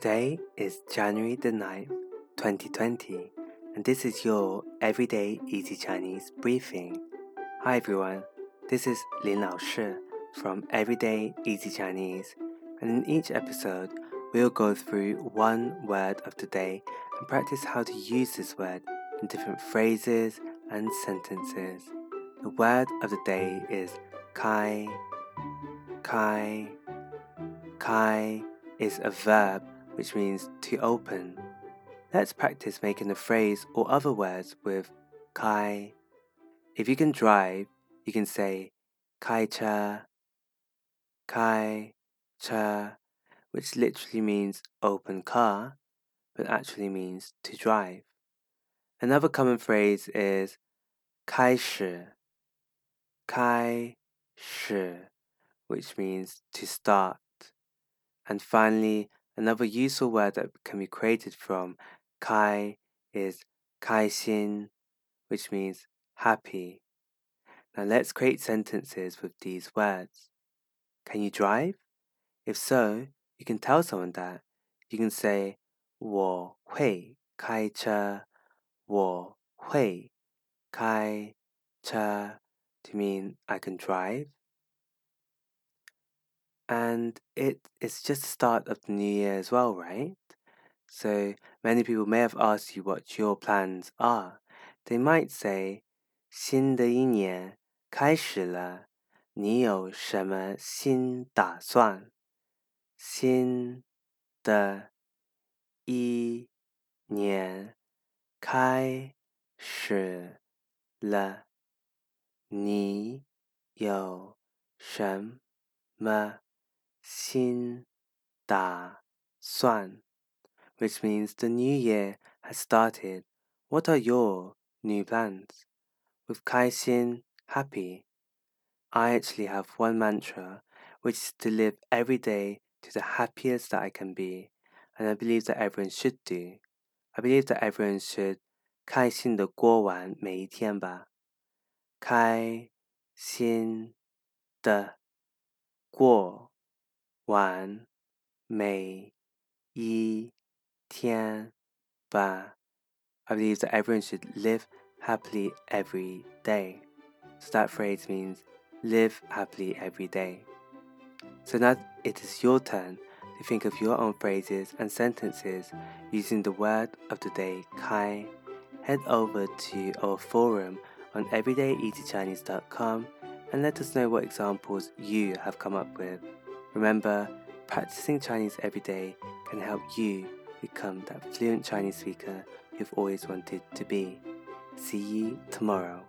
Today is January the 9th, 2020, and this is your Everyday Easy Chinese briefing. Hi everyone, this is Lin Lao Shi from Everyday Easy Chinese, and in each episode, we'll go through one word of the day and practice how to use this word in different phrases and sentences. The word of the day is kai. Kai. Kai is a verb which means to open. Let's practice making a phrase or other words with kai. If you can drive, you can say kai che, kai che, which literally means open car, but actually means to drive. Another common phrase is "kai shi," "kai shi," which means to start. And finally, another useful word that can be created from kai is 开心, which means happy. Now let's create sentences with these words. Can you drive? If so, you can tell someone that. You can say 我会开车,我会开车 to mean I can drive. And it is just the start of the new year as well, right? So many people may have asked you what your plans are. They might say, 新的一年开始了，你有什么新打算？新的一年开始了，你有什么 新打算？Which means the new year has started. What are your new plans? With 开心 happy, I actually have one mantra, which is to live every day to the happiest that I can be, and I believe that everyone should do. I believe that everyone should 开心的过完每一天吧。开心的过 完每一天吧。I believe that everyone should live happily every day. So that phrase means live happily every day. So now it is your turn to think of your own phrases and sentences using the word of the day kai. Head over to our forum on everydayeasychinese.com and let us know what examples you have come up with. Remember, practicing Chinese every day can help you become that fluent Chinese speaker you've always wanted to be. See you tomorrow.